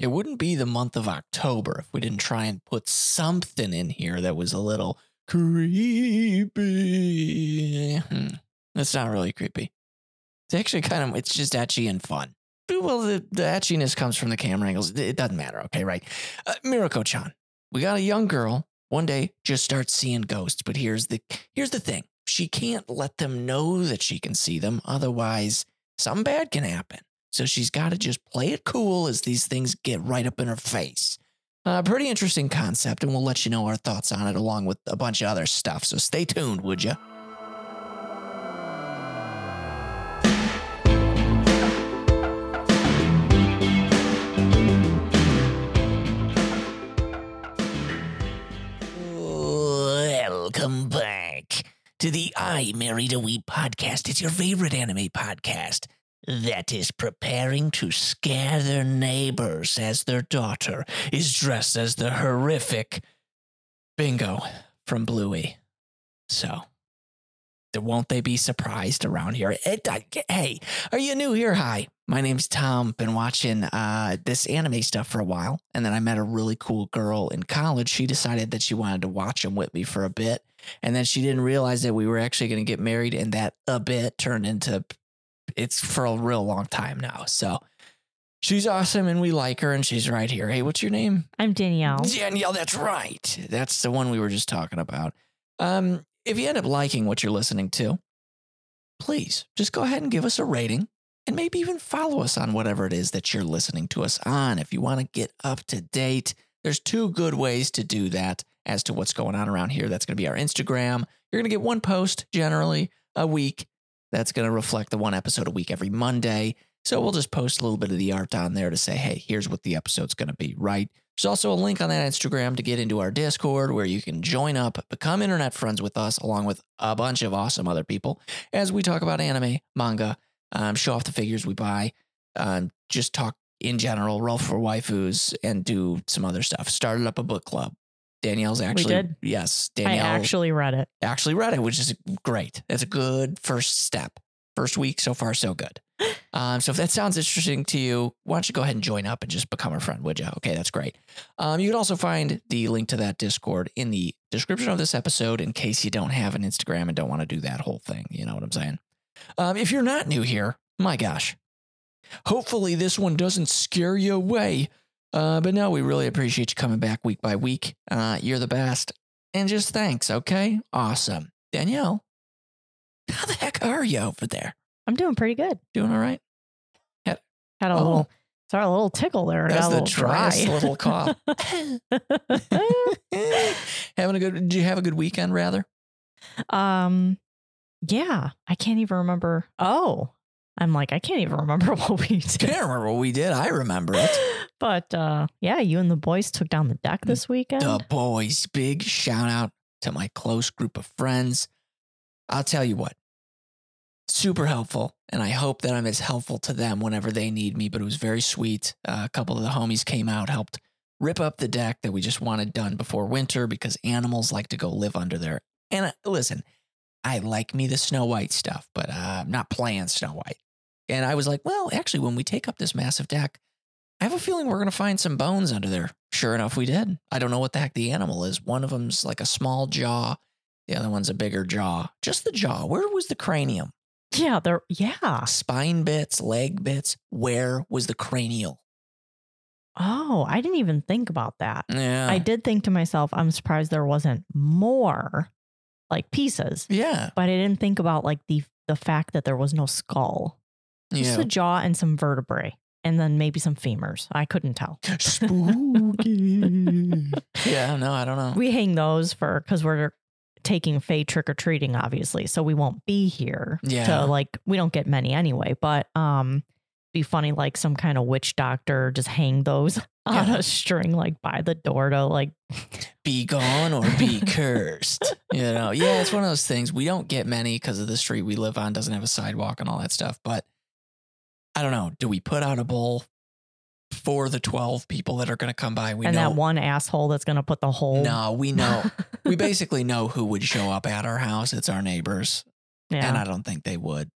it wouldn't be the month of October if we didn't try and put something in here that was a little creepy. Hmm. It's not really creepy. It's actually kind of, it's just ecchi and fun. Well, the, the etchiness comes from the camera angles. It doesn't matter. Okay, right. Uh, Mieruko chan, we got a young girl. One day, just starts seeing ghosts. But here's the here's the thing: she can't let them know that she can see them. Otherwise, something bad can happen. So she's got to just play it cool as these things get right up in her face. Uh, pretty interesting concept, and we'll let you know our thoughts on it along with a bunch of other stuff. So stay tuned, would you? Welcome back to the I Married a Weeb podcast. It's your favorite anime podcast that is preparing to scare their neighbors as their daughter is dressed as the horrific Bingo from Bluey. So, won't they be surprised around here? It, I, hey, are you new here? Hi, my name's Tom. Been watching uh, this anime stuff for a while, and then I met a really cool girl in college. She decided that she wanted to watch them with me for a bit, and then she didn't realize that we were actually going to get married, and that a bit turned into it's for a real long time now. So she's awesome and we like her and she's right here. Hey, what's your name? I'm Danielle. Danielle, that's right. That's the one we were just talking about. Um, if you end up liking what you're listening to, please just go ahead and give us a rating and maybe even follow us on whatever it is that you're listening to us on. If you want to get up to date, there's two good ways to do that as to what's going on around here. That's going to be our Instagram. You're going to get one post generally a week that's going to reflect the one episode a week every Monday. So we'll just post a little bit of the art on there to say, hey, here's what the episode's going to be, right? There's also a link on that Instagram to get into our Discord where you can join up, become internet friends with us, along with a bunch of awesome other people as we talk about anime, manga, um, show off the figures we buy, um, just talk in general, roll for waifus, and do some other stuff. Started up a book club. Danielle's actually did. yes, I actually read it. actually read it, which is great. That's a good first step. First week so far, so good. Um, so if that sounds interesting to you, why don't you go ahead and join up and just become a friend, would you? Okay, that's great. Um, you can also find the link to that Discord in the description of this episode in case you don't have an Instagram and don't want to do that whole thing. You know what I'm saying? Um, if you're not new here, my gosh, hopefully this one doesn't scare you away. Uh, but no, we really appreciate you coming back week by week. Uh, you're the best. And just thanks, okay? Awesome. Danielle, how the heck are you over there? I'm doing pretty good. Doing all right? Had a Oh. little, sorry, a little tickle there. That's the little dry. driest little cough. Having a good, did you have a good weekend rather? um, yeah, I can't even remember. Oh, I'm like, I can't even remember what we did. Can't remember what we did. I remember it. But uh, yeah, you and the boys took down the deck this weekend. The boys, big shout out to my close group of friends. I'll tell you what, super helpful. And I hope that I'm as helpful to them whenever they need me. But it was very sweet. Uh, a couple of the homies came out, helped rip up the deck that we just wanted done before winter because animals like to go live under there. And uh, listen, I like me the Snow White stuff, but uh, I'm not playing Snow White. And I was like, well, actually, when we take up this massive deck, I have a feeling we're going to find some bones under there. Sure enough, we did. I don't know what the heck the animal is. One of them's like a small jaw, the other one's a bigger jaw. Just the jaw. Where was the cranium? yeah, there. Yeah. Spine bits, leg bits. Where was the cranial? Oh, I didn't even think about that. Yeah. I did think to myself, I'm surprised there wasn't more like pieces, yeah. but I didn't think about like the the fact that there was no skull, just Yeah. a jaw and some vertebrae, and then maybe some femurs. I couldn't tell. Spooky. yeah, no, I don't know. We hang those for because we're taking Faye trick or treating, obviously, so we won't be here. Yeah. To like, we don't get many anyway, but um, be funny like some kind of witch doctor just hang those on Yeah. a string like by the door to like. be gone or be cursed. You know, yeah, it's one of those things. We don't get many because of the street we live on doesn't have a sidewalk and all that stuff. But I don't know. Do we put out a bowl for the 12 people that are going to come by? We and know. that one asshole that's gonna put the whole. no, we know. we basically know who would show up at our house. It's our neighbors. yeah. And I don't think they would.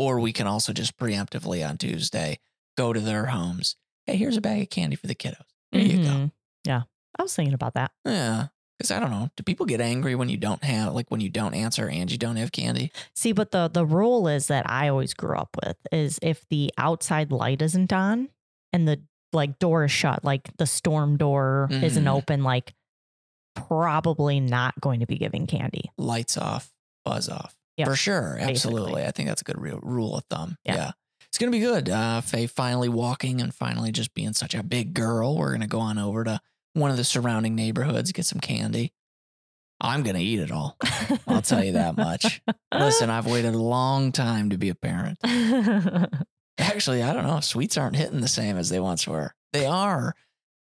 Or we can also just preemptively on Tuesday go to their homes hey, here's a bag of candy for the kiddos. There you go. Mhm. Yeah. I was thinking about that. Yeah. Because I don't know. Do people get angry when you don't have, like, when you don't answer and you don't have candy? See, but the the rule is that I always grew up with is if the outside light isn't on and the like door is shut, like the storm door isn't Mhm. open, like probably not going to be giving candy. Lights off, buzz off. Yep, For sure. basically. Absolutely. I think that's a good real rule of thumb. Yeah. Yeah. It's going to be good. Uh, Faye finally walking and finally just being such a big girl. We're going to go on over to one of the surrounding neighborhoods, get some candy. I'm going to eat it all. I'll tell you that much. Listen, I've waited a long time to be a parent. Actually, I don't know. Sweets aren't hitting the same as they once were. They are,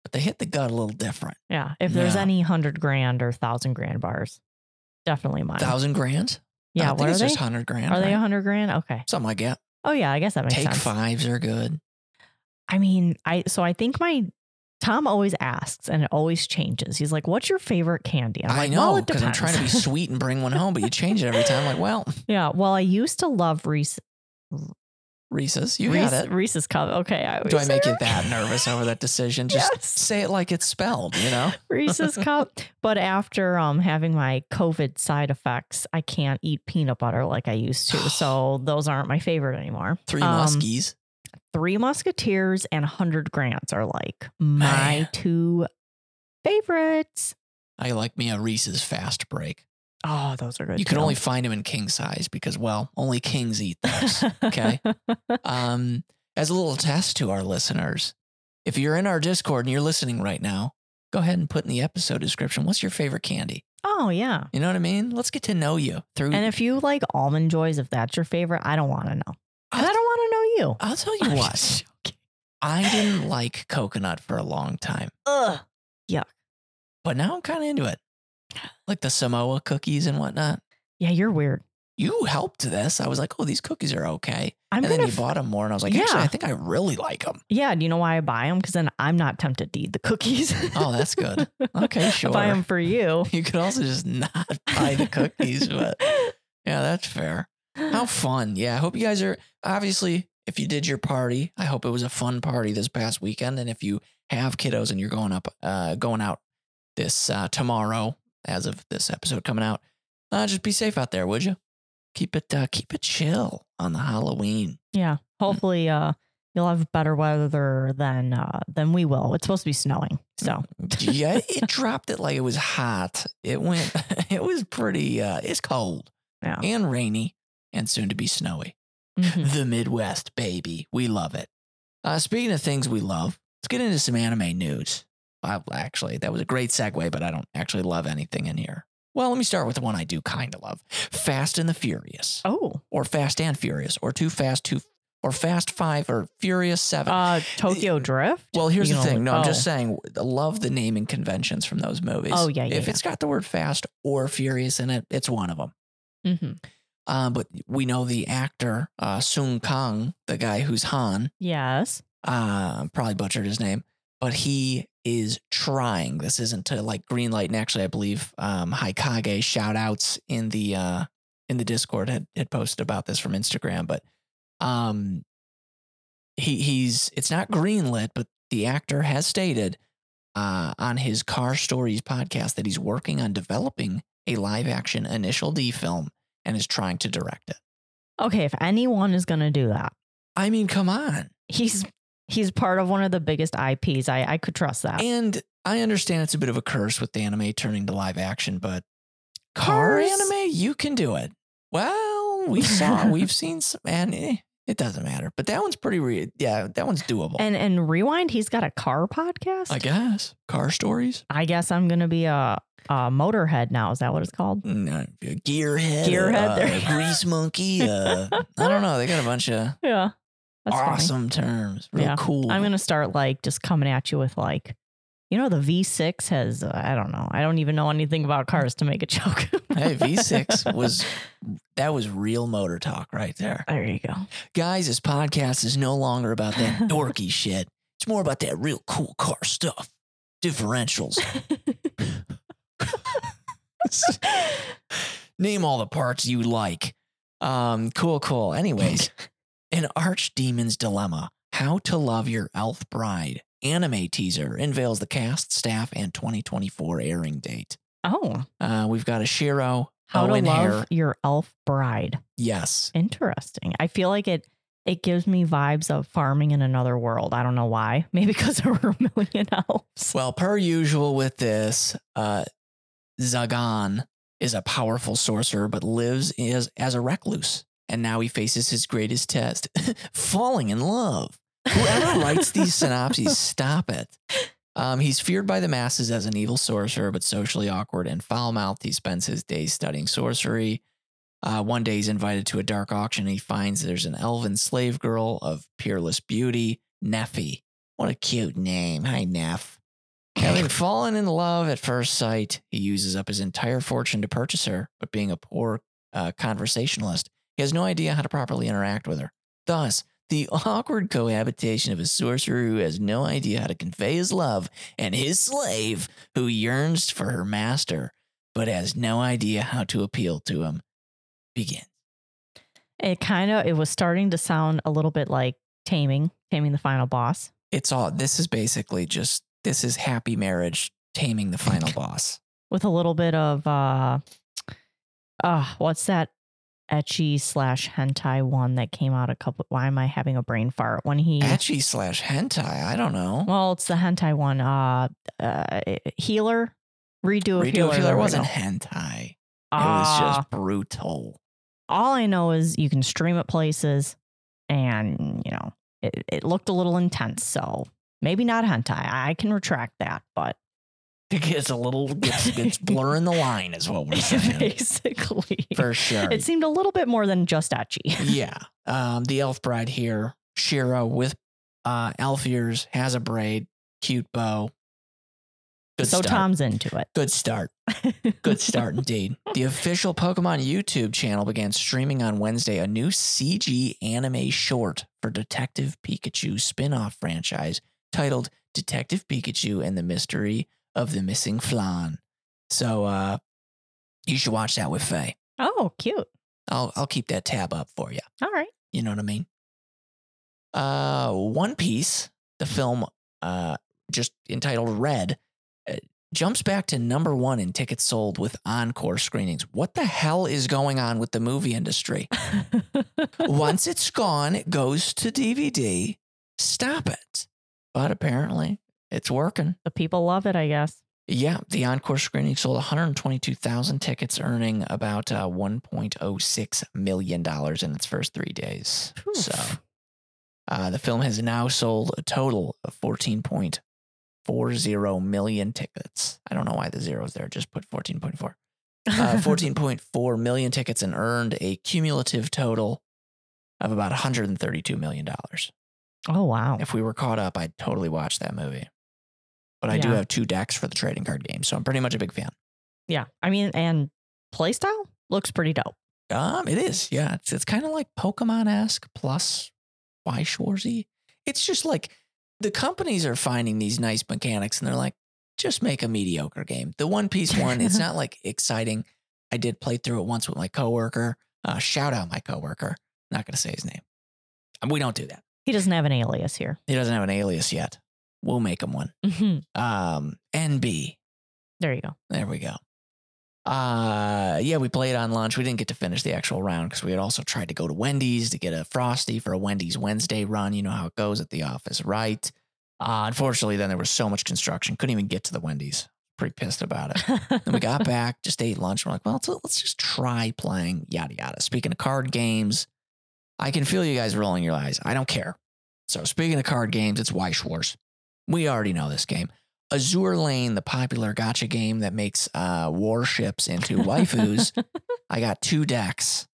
but they hit the gut a little different. yeah. If there's Yeah. any hundred grand or thousand grand bars, definitely mine. Thousand grand? Yeah. I think What are it's they? just hundred grand. Are they right? a hundred grand? Okay. Something like that. Oh yeah, I guess that makes Take sense. fives are good. I mean, I so I think my Tom always asks and it always changes. He's like, "What's your favorite candy?" I'm I like, know because I'm trying to be sweet and bring one home, but you change it every time. I'm Like, well, yeah. Well, I used to love Reese. Reese's, you Reese got it. Reese's cup. Okay. I Do I make you that nervous over that decision? Just Yes. say it like it's spelled, you know? Reese's cup. But after um having my COVID side effects, I can't eat peanut butter like I used to. So those aren't my favorite anymore. Three Um, muskies. Three Musketeers and hundred grants are like my Man. two favorites. I like me a Reese's fast break. Oh, those are good. You can only find them in king size because, well, only kings eat those. okay. um, as a little test to our listeners, if you're in our Discord and you're listening right now, go ahead and put in the episode description what's your favorite candy? oh yeah. You know what I mean? Let's get to know you through. And if you like almond joys, if that's your favorite, I don't want to know. I don't want to know you. I'll tell you what, I didn't like coconut for a long time, Ugh. Yuck. But now I'm kind of into it. Like the Samoa cookies and whatnot. Yeah, you're weird. You helped this. I was like, oh, these cookies are okay. I'm and then you f- bought them more, and I was like, actually, I think I really like them. yeah. Do you know why I buy them? Because then I'm not tempted to eat the cookies. Oh, that's good. Okay, sure. I buy them for you. You could also just not buy the cookies, but yeah, that's fair. How fun. Yeah. I hope you guys are obviously, if you did your party, I hope it was a fun party this past weekend. And if you have kiddos and you're going up, uh, going out this uh, tomorrow, as of this episode coming out, uh, just be safe out there, would you? Keep it, uh, keep it chill on the Halloween. Yeah. Hopefully, uh, you'll have better weather than uh than we will. It's supposed to be snowing, so yeah, it dropped it like it was hot. It went, it was pretty, uh, it's cold yeah. and rainy and soon to be snowy. Mhm. the Midwest, baby. We love it. Uh, speaking of things we love, let's get into some anime news. Well, actually, that was a great segue, but I don't actually love anything in here. Well, let me start with the one I do kind of love Fast and the Furious, Oh, or Fast and Furious, or Too Fast, Too, or Fast Five, or Furious Seven. uh, Tokyo Drift. well, here's You the know, thing. No, I'm just oh. saying, I love the naming conventions from those movies. Oh, yeah, yeah, If yeah. it's got the word fast or furious in it, it's one of them. hmm Uh, but we know the actor, uh, Sung Kang, the guy who's Han, Yes. uh, probably butchered his name, but he is trying. This isn't to like green light. And actually, I believe um, Haikage shout outs in the uh, in the Discord had, had posted about this from Instagram. But um, he he's it's not greenlit, but the actor has stated uh, on his Car Stories podcast that he's working on developing a live action Initial D film and is trying to direct it. Okay, if anyone is gonna do that, I mean, come on. he's he's part of one of the biggest IPs. I I could trust that. And I understand it's a bit of a curse with the anime turning to live action, but car Cars? anime, you can do it. Well, we saw, we've seen some, and eh, it doesn't matter. But that one's pretty, re- yeah, that one's doable. And and rewind, he's got a car podcast. I guess car stories, I guess I'm gonna be a, a motorhead now. Is that what it's called? Mm, uh, gearhead, Gearhead, uh, grease monkey. Uh, I don't know. They got a bunch of Yeah. That's funny. awesome terms. Real Yeah. cool. I'm gonna start like just coming at you with like, you know, the V6 has uh, I don't know. I don't even know anything about cars to make a joke. hey, V6 was that was real motor talk right there. there you go. Guys, this podcast is no longer about that dorky shit. It's more about that real cool car stuff. Differentials. Name all the parts you like. Um, cool, cool. Anyways, an archdemon's dilemma. How to Love Your Elf Bride anime teaser unveils the cast, staff, and 2024 airing date. Oh, Uh, we've got a Shiro, how to love Hare. your elf bride. Yes. Interesting. I feel like it it gives me vibes of farming in another world. I don't know why. Maybe because there were a million elves. Well, per usual with this, uh, Zagan is a powerful sorcerer, but lives as, as a recluse. And now he faces his greatest test falling in love. Whoever writes these synopses, stop it. Um, he's feared by the masses as an evil sorcerer, but socially awkward and foul mouthed. He spends his days studying sorcery. Uh, one day he's invited to a dark auction. And he finds there's an elven slave girl of peerless beauty, Nephy. What a cute name. Hi, Neff. Having fallen in love at first sight, he uses up his entire fortune to purchase her, but being a poor uh, conversationalist, he has no idea how to properly interact with her. Thus, the awkward cohabitation of a sorcerer who has no idea how to convey his love and his slave who yearns for her master, but has no idea how to appeal to him, begins. It kind of it was starting to sound a little bit like taming, taming the final boss. It's all, this is basically just, this is happy marriage taming the final boss. with a little bit of uh uh what's that ecchi slash hentai one that came out a couple why am I having a brain fart when he Ecchi slash hentai, I don't know. well it's the hentai one uh uh healer redo Redo healer, Healer wasn't hentai. It Ah, was just brutal. all I know is you can stream it places and you know it, it looked a little intense so maybe not hentai I can retract that but It gets a little, gets, gets blurring the line, is what we're saying. basically For sure. it seemed a little bit more than just ecchi yeah. Um, the elf bride here, Shiro with uh, elf ears, has a braid, cute bow. Good so start. Tom's into it Good start. Good start indeed. The official Pokemon YouTube channel began streaming on Wednesday a new CG anime short for Detective Pikachu spin off franchise titled Detective Pikachu and the Mystery of the Missing Flan. So uh, you should watch that with Faye. Oh, cute. I'll, I'll keep that tab up for you. All right. You know what I mean? Uh, One Piece, the film, uh, just entitled Red, uh, jumps back to number one in tickets sold with encore screenings. What the hell is going on with the movie industry? Once it's gone, it goes to DVD. Stop it. But apparently, it's working. the people love it, I guess. Yeah, the encore screening sold 122,000 tickets, earning about uh, 1.06 million dollars in its first three days. Oof. So, uh, the film has now sold a total of 14.40 million tickets. I don't know why the zero's there. Just put 14.4. Uh, 14.4 million tickets and earned a cumulative total of about 132 million dollars. oh, wow. If we were caught up, I'd totally watch that movie. But I do have two decks for the trading card game, so I'm pretty much a big fan. Yeah. I mean, and playstyle looks pretty dope. Um, it is, yeah. It's it's kind of like Pokemon esque plus Y Schwarzy. It's just like the companies are finding these nice mechanics, and they're like, just make a mediocre game. The One Piece one, it's not like exciting. I did play through it once with my coworker. Uh, shout out my coworker. Not going to say his name. We don't do that. He doesn't have an alias here. He doesn't have an alias yet. We'll make them one. Mhm. Um, NB. there you go. There we go. Uh yeah, we played on lunch. We didn't get to finish the actual round because we had also tried to go to Wendy's to get a frosty for a Wendy's Wednesday run. You know how it goes at the office, right? Uh, unfortunately, then there was so much construction, couldn't even get to the Wendy's. Pretty pissed about it. Then we got back, just ate lunch. We're like, well, let's, let's just try playing yada yada. Speaking of card games, I can feel you guys rolling your eyes. I don't care. So speaking of card games, it's Weiss Schwarz. We already know this game. Azur Lane, the popular gotcha game that makes uh, warships into waifus. I got two decks,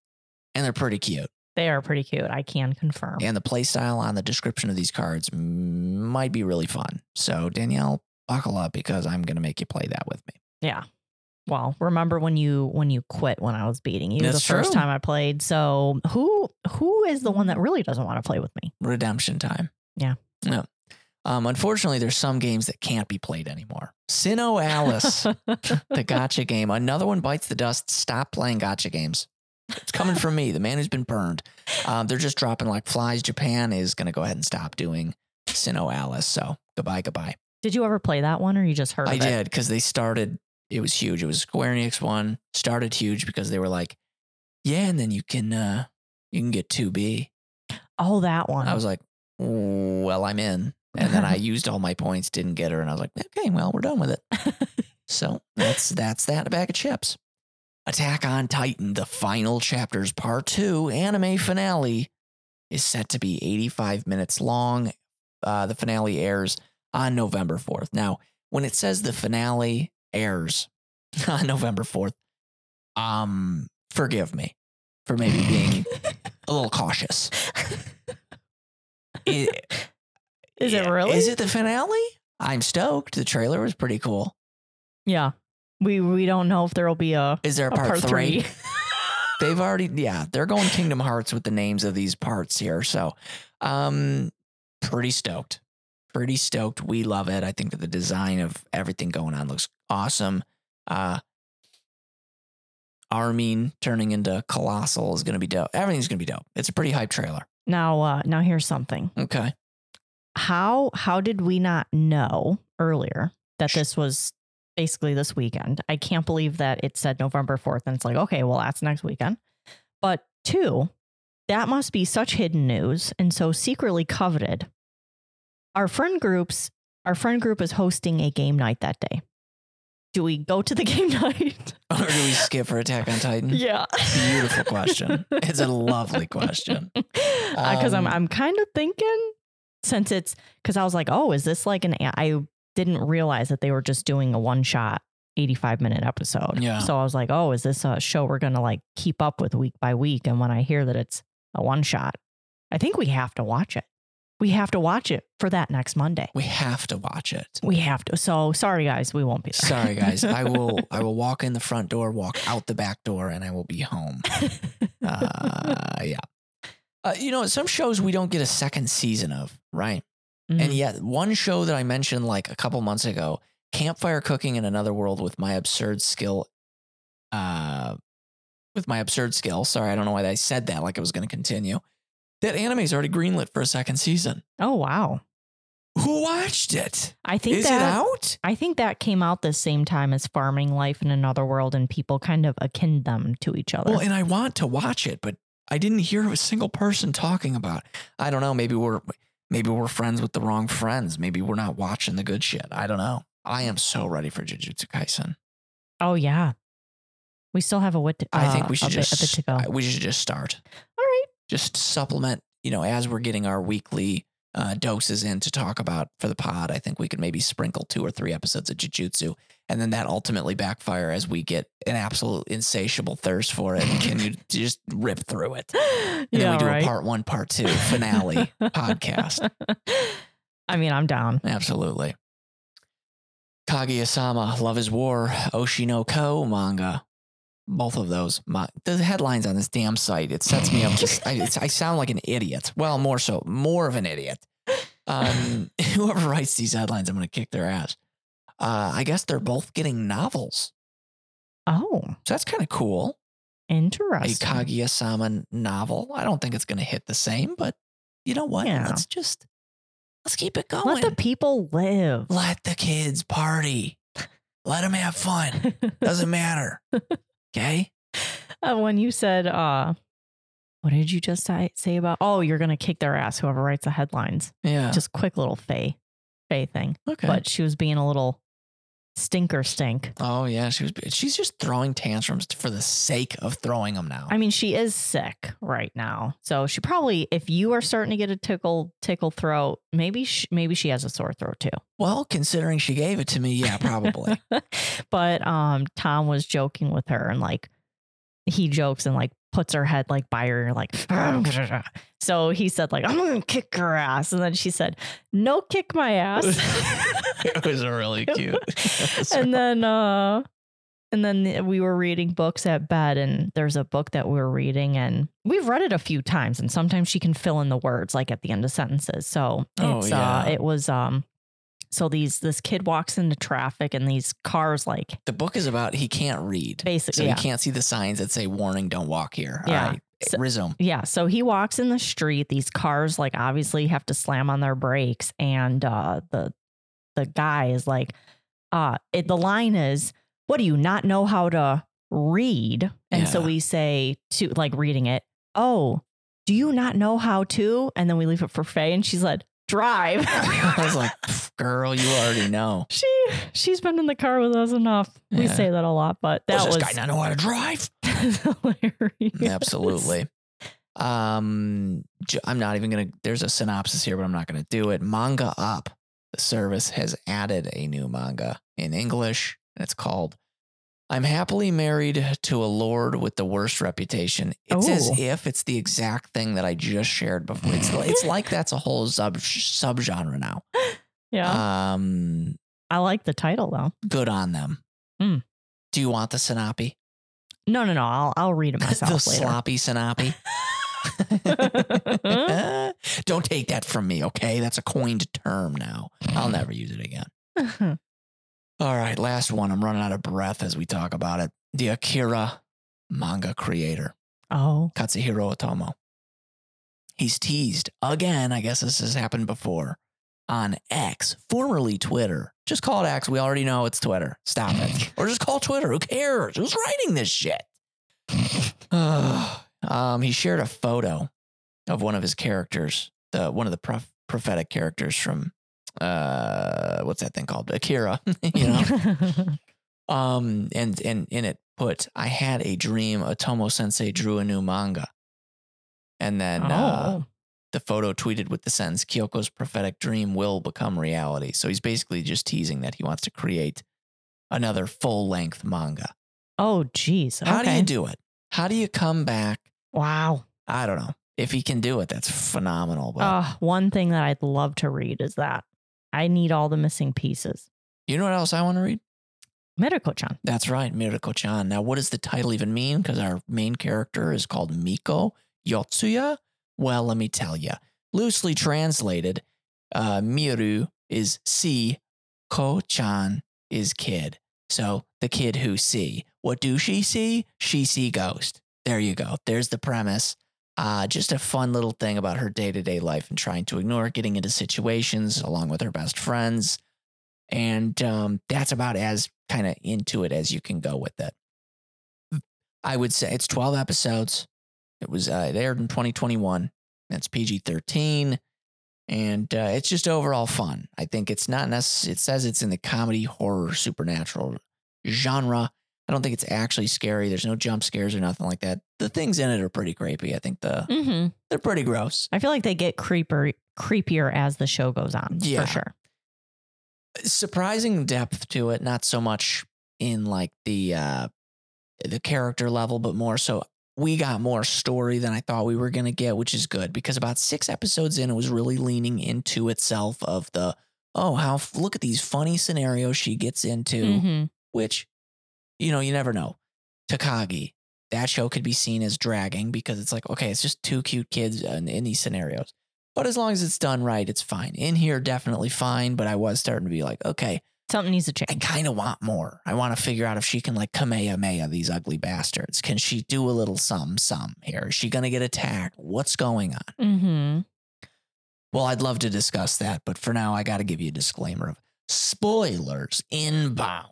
and they're pretty cute. they are pretty cute. I can confirm. And the playstyle on the description of these cards might be really fun. So Danielle, buckle up because I'm going to make you play that with me. Yeah. Well, remember when you when you quit when I was beating you That's the first true. time I played. So who who is the one that really doesn't want to play with me? redemption time. Yeah. No. Um, unfortunately, there's some games that can't be played anymore. SINoALICE, the gotcha game. Another one bites the dust. Stop playing gotcha games. It's coming from me, the man who's been burned. Um, they're just dropping like flies. Japan is going to go ahead and stop doing SINoALICE. So goodbye, goodbye. Did you ever play that one or you just heard I of it? did because they started. It was huge. It was Square Enix one started huge because they were like, yeah, and then you can uh you can get two B. Oh, that one. I was like, well, I'm in. And then I used all my points, didn't get her, and I was like, okay, well, we're done with it. So that's that's that. A bag of chips. Attack on Titan, the final chapters, part two, anime finale, is set to be 85 minutes long. Uh, the finale airs on November 4th. Now, when it says the finale airs on November 4th, um, forgive me for maybe being a little cautious. It- Is it really? Is it the finale? I'm stoked. The trailer was pretty cool. yeah. We we don't know if there will be a, Is there a a part, part three? three. They've already, yeah, they're going Kingdom Hearts with the names of these parts here. So, um, pretty stoked. Pretty stoked. We love it. I think that the design of everything going on looks awesome. Uh, Armin turning into Colossal is going to be dope. Everything's going to be dope. It's a pretty hype trailer. now uh now here's something. Okay. How how did we not know earlier that this was basically this weekend? I can't believe that it said November 4th and it's like, okay, well that's next weekend. But two, that must be such hidden news and so secretly coveted. Our friend groups, our friend group is hosting a game night that day. Do we go to the game night? Or do we skip for Attack on Titan? yeah. Beautiful question. It's a lovely question. because I'm Um, I'm kind of thinking since it's because I was like, oh, is this like an? I didn't realize that they were just doing a one shot. 85 minute episode. Yeah. So I was like, oh, is this a show we're going to like keep up with week by week? And when I hear that it's a one shot, I think we have to watch it. We have to watch it for that next Monday. We have to watch it. We have to. So sorry, guys, we won't be there. Sorry, guys. I will. I will walk in the front door, walk out the back door, and I will be home. Uh, yeah. Uh, you know, some shows we don't get a second season of, right? And Mhm. yet, one show that I mentioned like a couple months ago, Campfire Cooking in Another World with my absurd skill. Uh, with my absurd skill. Sorry, I don't know why I said that like it was going to continue. That anime's already greenlit for a second season. oh wow. Who watched it? I think Is that it out? I think that came out the same time as Farming Life in Another World, and people kind of akin them to each other. Well, and I want to watch it, but I didn't hear a single person talking about. it. I don't know. Maybe we're maybe we're friends with the wrong friends. Maybe we're not watching the good shit. I don't know. I am so ready for Jujutsu Kaisen. oh yeah, we still have a wit. I think uh, we should bit, just bit go. we should just start. All right. Just supplement. You know, as we're getting our weekly uh, doses in to talk about for the pod, I think we could maybe sprinkle two or three episodes of Jujutsu, and then that ultimately backfire as we get an absolute insatiable thirst for it can you just rip through it. And then we do a part one, part two finale podcast. I mean, I'm down. Absolutely. Kaguya-sama, Love is War, Oshi no Ko manga. Both of those. My, the headlines on this damn site, it sets me up. Just, I, it's, I sound like an idiot. Well, more so, more of an idiot. Um, whoever writes these headlines, I'm going to kick their ass. Uh, I guess they're both getting novels. Oh, So that's kind of cool. A interesting. Kaguya-sama novel. I don't think it's going to hit the same, but you know what? Yeah. Let's just, let's keep it going. Let the people live. Let the kids party. Let them have fun. Doesn't matter. Okay. Uh, when you said, uh, what did you just say, about? Oh, you're gonna kick their ass. Whoever writes the headlines. Yeah. Just quick little Faye, Faye thing. okay. But she was being a little stinker stink. oh yeah, she was. She's just throwing tantrums for the sake of throwing them now. I mean, she is sick right now, so she probably, if you are starting to get a tickle tickle throat, maybe she, maybe she has a sore throat too. well, considering she gave it to me, yeah, probably. but um, Tom was joking with her and like he jokes and like puts her head like by her like so he said like I'm gonna kick her ass and then she said no kick my ass it was really cute. and then uh and then we were reading books at bed and there's a book that we are reading and we've read it a few times and sometimes she can fill in the words like at the end of sentences so Oh, it's yeah. uh it was um So these this kid walks into traffic and these cars like The book is about he can't read. basically So yeah. he can't see the signs that say warning, don't walk here. Yeah. Right. So- Resume. Yeah, so he walks in the street. These cars like obviously have to slam on their brakes, and uh, the the guy is like, uh, it, the line is, "What do you not know how to read?" And so we say to like reading it, "Oh, do you not know how to?" And then we leave it for Faye, and she's like, "Drive." I was like, "Pff, girl, you already know. she she's been in the car with us enough. We Yeah. say that a lot, but that Does was this guy not know how to drive? hilarious. Absolutely. Um, I'm not even gonna. There's a synopsis here, but I'm not gonna do it. Manga Up, the service has added a new manga in English, and it's called "I'm Happily Married to a Lord with the Worst Reputation." It's as Oh. if it's the exact thing that I just shared before. It's it's like that's a whole sub subgenre now. Yeah, Um, I like the title though. good on them. Mm. Do you want the synopy? No, no, no. I'll I'll read it the myself later. sloppy synopy. Don't take that from me, okay? That's a coined term now. I'll never use it again. All right, last one. I'm running out of breath as we talk about it. The Akira manga creator, oh, Katsuhiro Otomo. He's teased again. I guess this has happened before on X, formerly Twitter. Just call it X. We already know it's Twitter. Stop it. or just call Twitter. Who cares? Who's writing this shit? um, he shared a photo of one of his characters, the one of the prof- prophetic characters from uh, what's that thing called? Akira. you know. Um, and and in it put, I had a dream. Otomo Sensei drew a new manga, and then uh, oh, the photo tweeted with the sentence, "Kiyoko's prophetic dream will become reality." So he's basically just teasing that he wants to create another full length manga. oh, geez. How do you do it? How do you come back? Wow. I don't know. If he can do it, that's phenomenal. But Uh, one thing that I'd love to read is that I need all the missing pieces. you know what else I want to read? Mieruko-chan. That's right, Mieruko chan. Now, what does the title even mean? Because our main character is called Miko Yotsuya. Well, let me tell you. Loosely translated, uh, Miru is see, Ko chan is kid. So the kid who see. What do she see? She see ghost. There you go. There's the premise. Uh, just a fun little thing about her day to day life and trying to ignore getting into situations along with her best friends. And um, that's about as kind of into it as you can go with it. I would say it's 12 episodes. It was uh, it aired in 2021. That's PG 13. And uh, it's just overall fun. I think it's not necessary. It says it's in the comedy, horror, supernatural genre. I don't think it's actually scary. There's no jump scares or nothing like that. The things in it are pretty creepy. I think the Mm-hmm. they're pretty gross. I feel like they get creeper creepier as the show goes on. Yeah. For sure. surprising depth to it not so much in like the uh the character level but more so we got more story than i thought we were going to get which is good because about 6 episodes in it was really leaning into itself of the oh how look at these funny scenarios she gets into Mm-hmm. which you know you never know. Takagi that show could be seen as dragging because it's like okay it's just two cute kids in, in these scenarios. But as long as it's done right it's fine. In here definitely fine but i was starting to be like okay Something needs to change. i kind of want more. I want to figure out if she can like kamehameha these ugly bastards. Can she do a little some some here? Is she gonna get attacked? What's going on? Mm-hmm. well i'd love to discuss that but for now i gotta give you a disclaimer of spoilers inbound.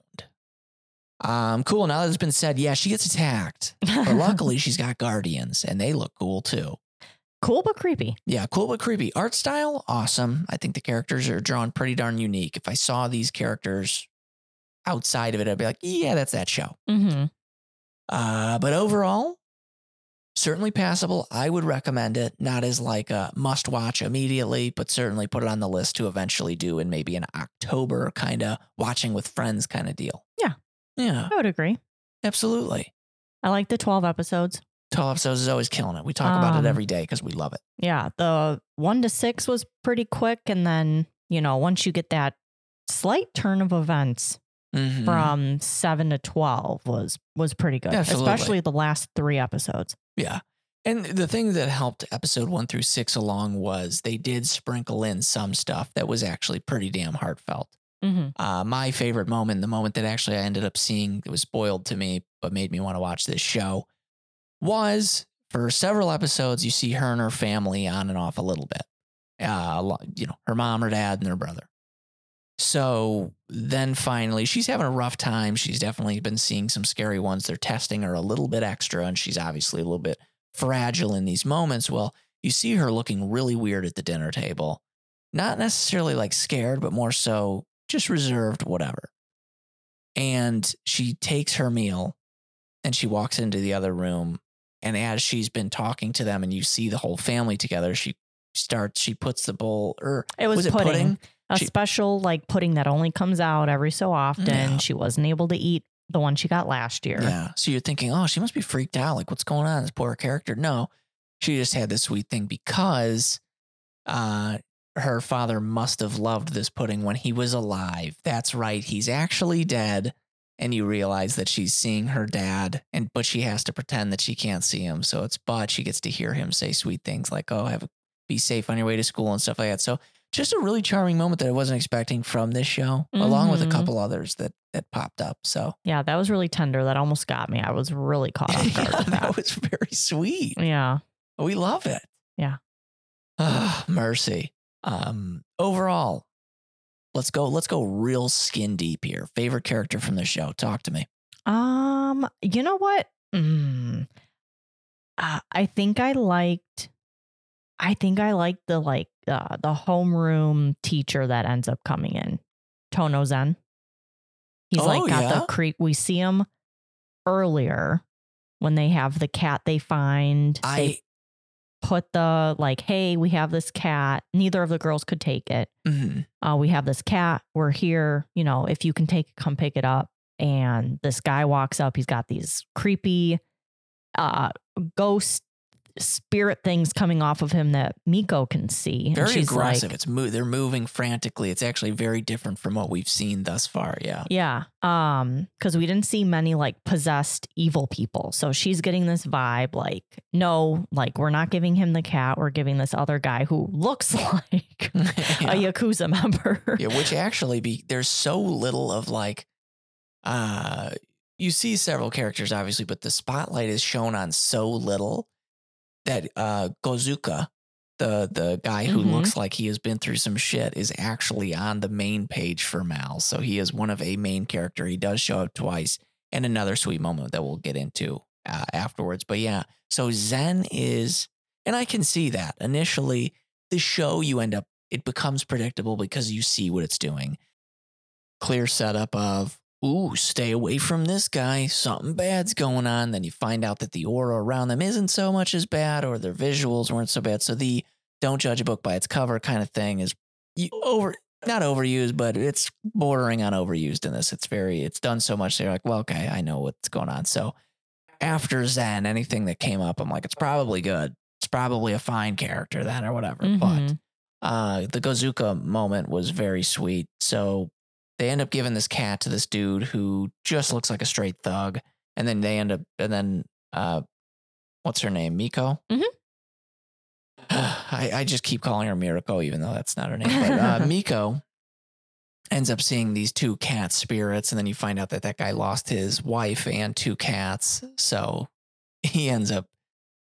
Um cool. Now that it's been said yeah she gets attacked. But luckily she's got guardians and they look cool too cool but creepy. yeah cool but creepy art style awesome i think the characters are drawn pretty darn unique if i saw these characters outside of it i'd be like yeah that's that show Mm-hmm. uh but overall certainly passable i would recommend it not as like a must watch immediately but certainly put it on the list to eventually do in maybe an october kind of watching with friends kind of deal Yeah. yeah I would agree. absolutely I like the 12 episodes. 12 episodes is always killing it we talk about Um, it every day because we love it Yeah. The one to six was pretty quick. And then, you know, once you get that slight turn of events Mhm. from seven to 12 was was pretty good, Absolutely. especially the last three episodes. Yeah. And the thing that helped episode one through six along was they did sprinkle in some stuff that was actually pretty damn heartfelt. hmm Uh, my favorite moment, the moment that actually I ended up seeing that was spoiled to me, but made me want to watch this show, was for several episodes, you see her and her family on and off a little bit. Uh, you know, her mom, her dad, and their brother. So then finally, she's having a rough time. She's definitely been seeing some scary ones. They're testing her a little bit extra, and she's obviously a little bit fragile in these moments. Well, you see her looking really weird at the dinner table. Not necessarily like scared, but more so just reserved, whatever. And she takes her meal and she walks into the other room. And as she's been talking to them, and you see the whole family together, she starts, she puts the bowl, or It was, was it pudding. pudding? A She- special like pudding that only comes out every so often. Yeah. She wasn't able to eat the one she got last year. Yeah. So you're thinking, oh, she must be freaked out. Like, what's going on? This poor character. No, she just had this sweet thing because uh, her father must have loved this pudding when he was alive. That's right. He's actually dead. And you realize that she's seeing her dad, and but she has to pretend that she can't see him. So it's but she gets to hear him say sweet things like, "Oh, have a, be safe on your way to school" and stuff like that. So just a really charming moment that I wasn't expecting from this show, along with a Mhm. couple others that that popped up. So Yeah, that was really tender. That almost got me. I was really caught off guard yeah, that that. was very sweet. Yeah. We love it. Yeah. Ah, mercy. Um, overall, let's go. Let's go real skin deep here. Favorite character from the show. Talk to me. Um, you know what? Mm, uh, I think I liked. I think I liked the like uh, the homeroom teacher that ends up coming in, Tono Zen. He's Oh, like got yeah? the creep. We see him earlier when they have the cat they find. I put the like, hey, we have this cat. Neither of the girls could take it. mhm. uh, we have this cat. We're here. You know, if you can take it, come pick it up. And this guy walks up. He's got these creepy uh, ghost spirit things coming off of him that Miko can see. And very she's aggressive. Like, it's mo- they're moving frantically. It's actually very different from what we've seen thus far. Yeah. yeah. Um, because we didn't see many like possessed evil people. So she's getting this vibe like, no, like we're not giving him the cat. We're giving this other guy who looks like yeah. a Yakuza member. Yeah, which actually be there's so little of like uh you see several characters obviously, but the spotlight is shown on so little that uh Gozuka, the the guy who Mhm. looks like he has been through some shit, is actually on the main page for Mal. So he is one of a main character. He does show up twice, and another sweet moment that we'll get into uh, afterwards. But yeah, so Zen is, and I can see that initially the show you end up it becomes predictable because you see what it's doing. Clear setup of, ooh, stay away from this guy. Something bad's going on. Then you find out that the aura around them isn't so much as bad or their visuals weren't so bad. So the don't judge a book by its cover kind of thing is over not overused, but it's bordering on overused in this. It's very it's done so much. They're like, well, okay, I know what's going on. So after Zen, anything that came up, I'm like, it's probably good. It's probably a fine character then or whatever. But Mhm. uh, the Gozuka moment was very sweet. So they end up giving this cat to this dude who just looks like a straight thug, and then they end up, and then uh, what's her name, Miko? Mhm. I, I just keep calling her Miracle, even though that's not her name. But uh, Miko ends up seeing these two cat spirits, and then you find out that that guy lost his wife and two cats. So he ends up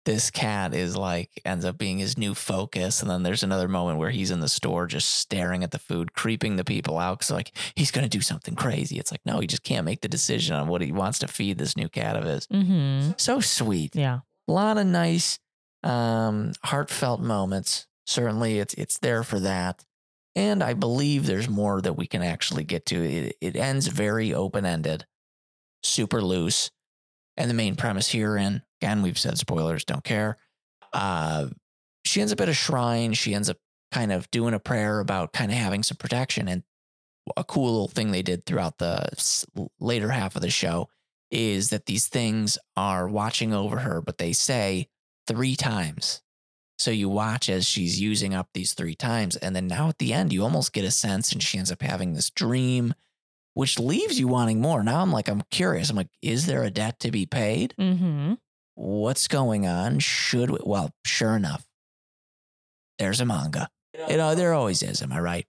this cat is like ends up being his new focus and then there's another moment where he's in the store just staring at the food creeping the people out because like he's going to do something crazy. It's like no he just can't make the decision on what he wants to feed this new cat of his. Mhm. so sweet. Yeah. a lot of nice um heartfelt moments. Certainly it's it's there for that. And i believe there's more that we can actually get to. It, it ends very open-ended super loose and the main premise here and again we've said spoilers don't care. Uh she ends up at a shrine. She ends up kind of doing a prayer about kind of having some protection. And a cool little thing they did throughout the later half of the show is that these things are watching over her but they say three times. So you watch as she's using up these three times and then now at the end you almost get a sense and she ends up having this dream which leaves you wanting more now i'm like i'm curious i'm like is there a debt to be paid Mm-hmm. what's going on? Should we? Well, sure enough, there's a manga. You know, there always is. Am I right?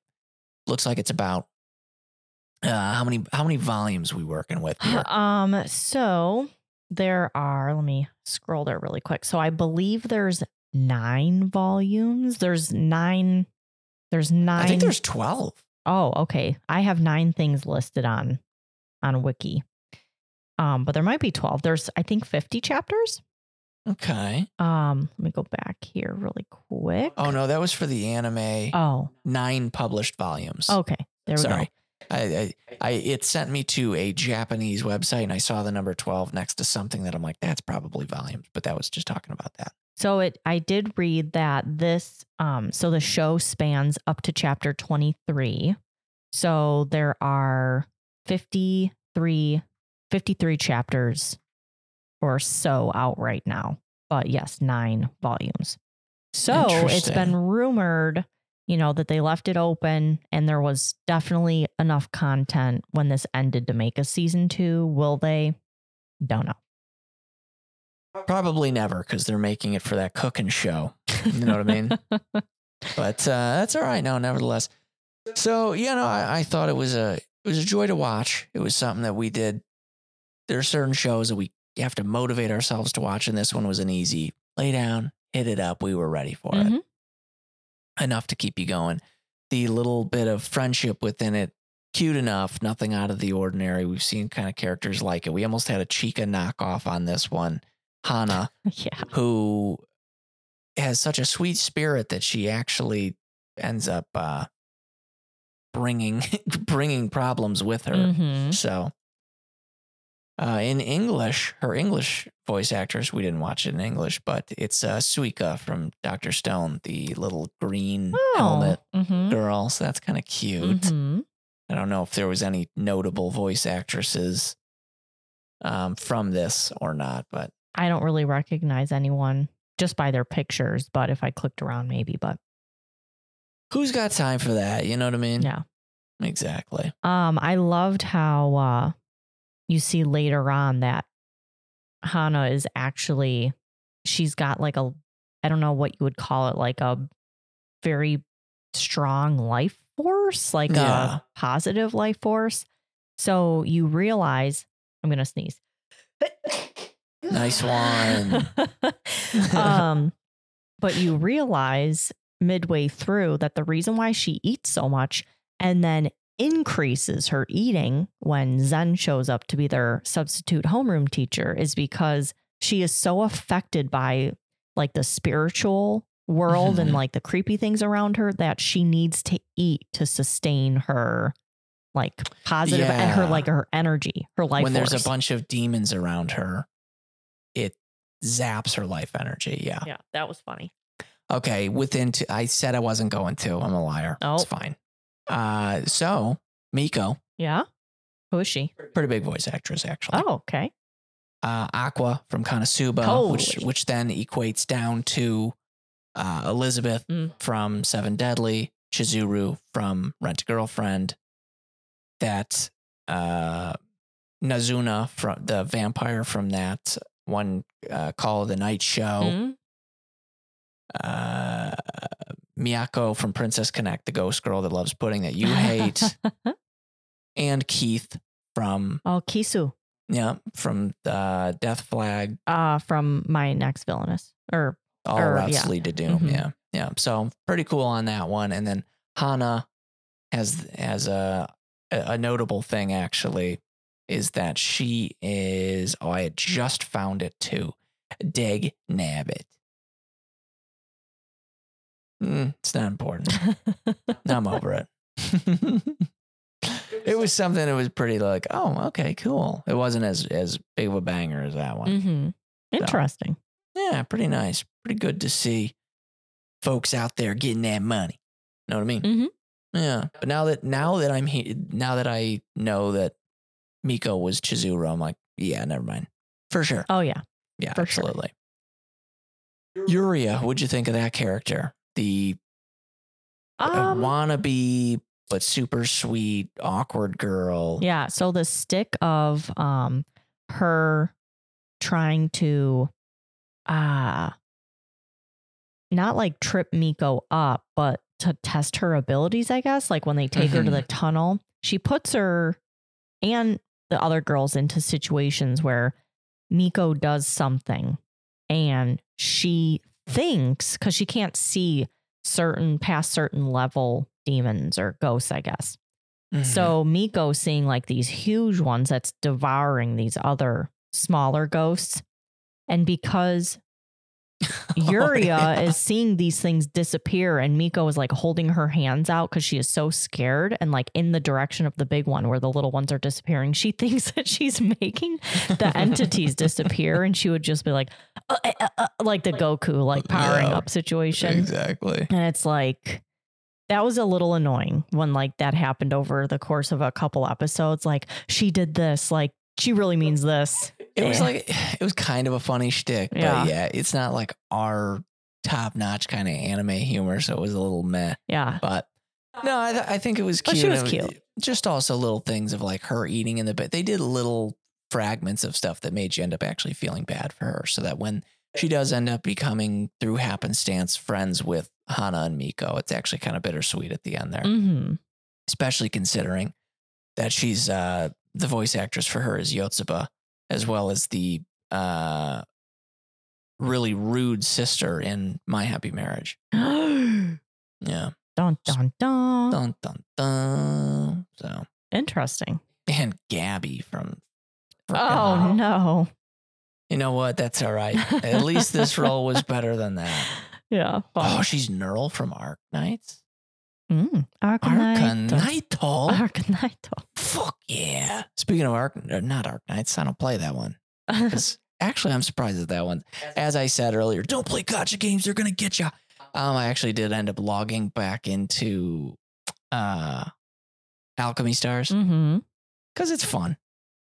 Looks like it's about uh, how many how many volumes we working with here? Um, so there are, let me scroll there really quick. So I believe there's nine volumes. There's nine, there's nine. I think there's twelve. Oh, okay. I have nine things listed on on Wiki. Um, but there might be 12. There's I think 50 chapters. Okay. Um, let me go back here really quick. Oh no, that was for the anime. Oh, Nine published volumes. okay. There we Sorry. go. I, I, I, it sent me to a Japanese website, and I saw the number twelve next to something that I'm like, that's probably volumes, but that was just talking about that. So it I did read that this um so the show spans up to chapter 23. So there are 53 53 chapters or so out right now. But yes, 9 volumes. So it's been rumored, you know, that they left it open and there was definitely enough content when this ended to make a season 2. Will they? Don't know. Probably never, because they're making it for that cooking show. You know what I mean? but uh, that's all right. No, nevertheless. So you know, I, I thought it was a it was a joy to watch. It was something that we did. There are certain shows that we have to motivate ourselves to watch, and this one was an easy lay down, hit it up. We were ready for it. Mhm. Enough to keep you going. The little bit of friendship within it, cute enough. Nothing out of the ordinary. We've seen kind of characters like it. We almost had a Chica knockoff on this one, Hana yeah. who has such a sweet spirit that she actually ends up uh, bringing bringing problems with her. Mhm. So, uh, in English, her English voice actress, we didn't watch it in English, but it's uh, Suika from Doctor Stone, the little green helmet Mhm. girl. So that's kind of cute. Mhm. I don't know if there was any notable voice actresses um, from this or not, but I don't really recognize anyone just by their pictures, but if I clicked around, maybe. But who's got time for that? You know what I mean? yeah, Exactly. um, I loved how uh, you see later on that Hana is actually she's got like a I don't know what you would call it, like a very strong life force, like Yeah. a positive life force. So you realize I'm gonna sneeze. Nice one. um, but you realize midway through that the reason why she eats so much and then increases her eating when Zen shows up to be their substitute homeroom teacher is because she is so affected by like the spiritual world and Mhm. like the creepy things around her that she needs to eat to sustain her like positive and her like her energy, her life when there's a bunch of demons around her, it zaps her life energy. Yeah. Yeah, that was funny. Okay. Within, two, I said I wasn't going to. I'm a liar. Oh. It's fine. Uh, so Miko, Yeah. Who is she? pretty big voice actress actually. Oh, okay. Uh, Aqua from Konosuba, which which then equates down to uh, Elizabeth Mm. from Seven Deadly, Chizuru from Rent a Girlfriend, that uh, Nazuna from the vampire from that one uh, Call of the Night show, Mhm. uh, Miyako from Princess Connect, the ghost girl that loves pudding that you hate, and Keith from oh, Kisu. yeah from the Death Flag. Uh, from my next villainess. Or All Or, routes yeah. lead to doom. Mhm. Yeah, yeah. So pretty cool on that one. And then Hana has has a a notable thing actually is that she is. Oh, I had just found it too. Dag Nabbit. Mm, it's not important. I'm over it. it was something that was pretty like, oh, okay, cool. It wasn't as as big of a banger as that one. hmm Interesting. Yeah, pretty nice. Pretty good to see folks out there getting that money. Know what I mean? Mhm. Yeah. But now that now that I'm here, now that I know that Miko was Chizuru, I'm like, yeah, never mind. For sure. Oh, yeah. Yeah, for sure. absolutely. Yuria, what'd you think of that character? The Um, wannabe but super sweet, awkward girl. yeah. So the stick of um her trying to uh not like trip Miko up, but to test her abilities, I guess. Like when they take her to the tunnel, she puts her and the other girls into situations where Miko does something and she thinks because she can't see certain past certain level demons or ghosts, I guess. Mhm. So Miko seeing like these huge ones that's devouring these other smaller ghosts. And because Oh, Yuria yeah. is seeing these things disappear, and Miko is like holding her hands out because she is so scared and like in the direction of the big one where the little ones are disappearing. She thinks that she's making the entities disappear, and she would just be like, uh, uh, uh, uh, like the Goku, like powering Yeah. up situation. exactly. And it's like, that was a little annoying when like that happened over the course of a couple episodes. Like, she did this, like, she really means this. It was like it was kind of a funny shtick, but Yeah. yeah, it's not like our top notch kind of anime humor, so it was a little meh. Yeah. But no, I, th- I think it was But cute. she was cute. Just also little things of like her eating in the bed. They did little fragments of stuff that made you end up actually feeling bad for her, so that when she does end up becoming through happenstance friends with Hana and Miko, it's actually kind of bittersweet at the end there, hmm especially considering that she's uh, the voice actress for her is Yotsuba, as well as the uh, really rude sister in My Happy Marriage. Yeah. dun, dun. Dun dun dun. dun. So Interesting. and Gabby from. frickin' Oh, no. You know what? That's all right. At least this role was better than that. Yeah. Oh, she's Neural from Arc Knights. Mm, Arcanite. Arcanito. Arcanito. Fuck yeah. Speaking of Arc, uh, not Arknights. I don't play that one. actually, I'm surprised at that one. As I said earlier, don't play gacha games. They're gonna get you. Um, I actually did end up logging back into uh, Alchemy Stars because it's fun.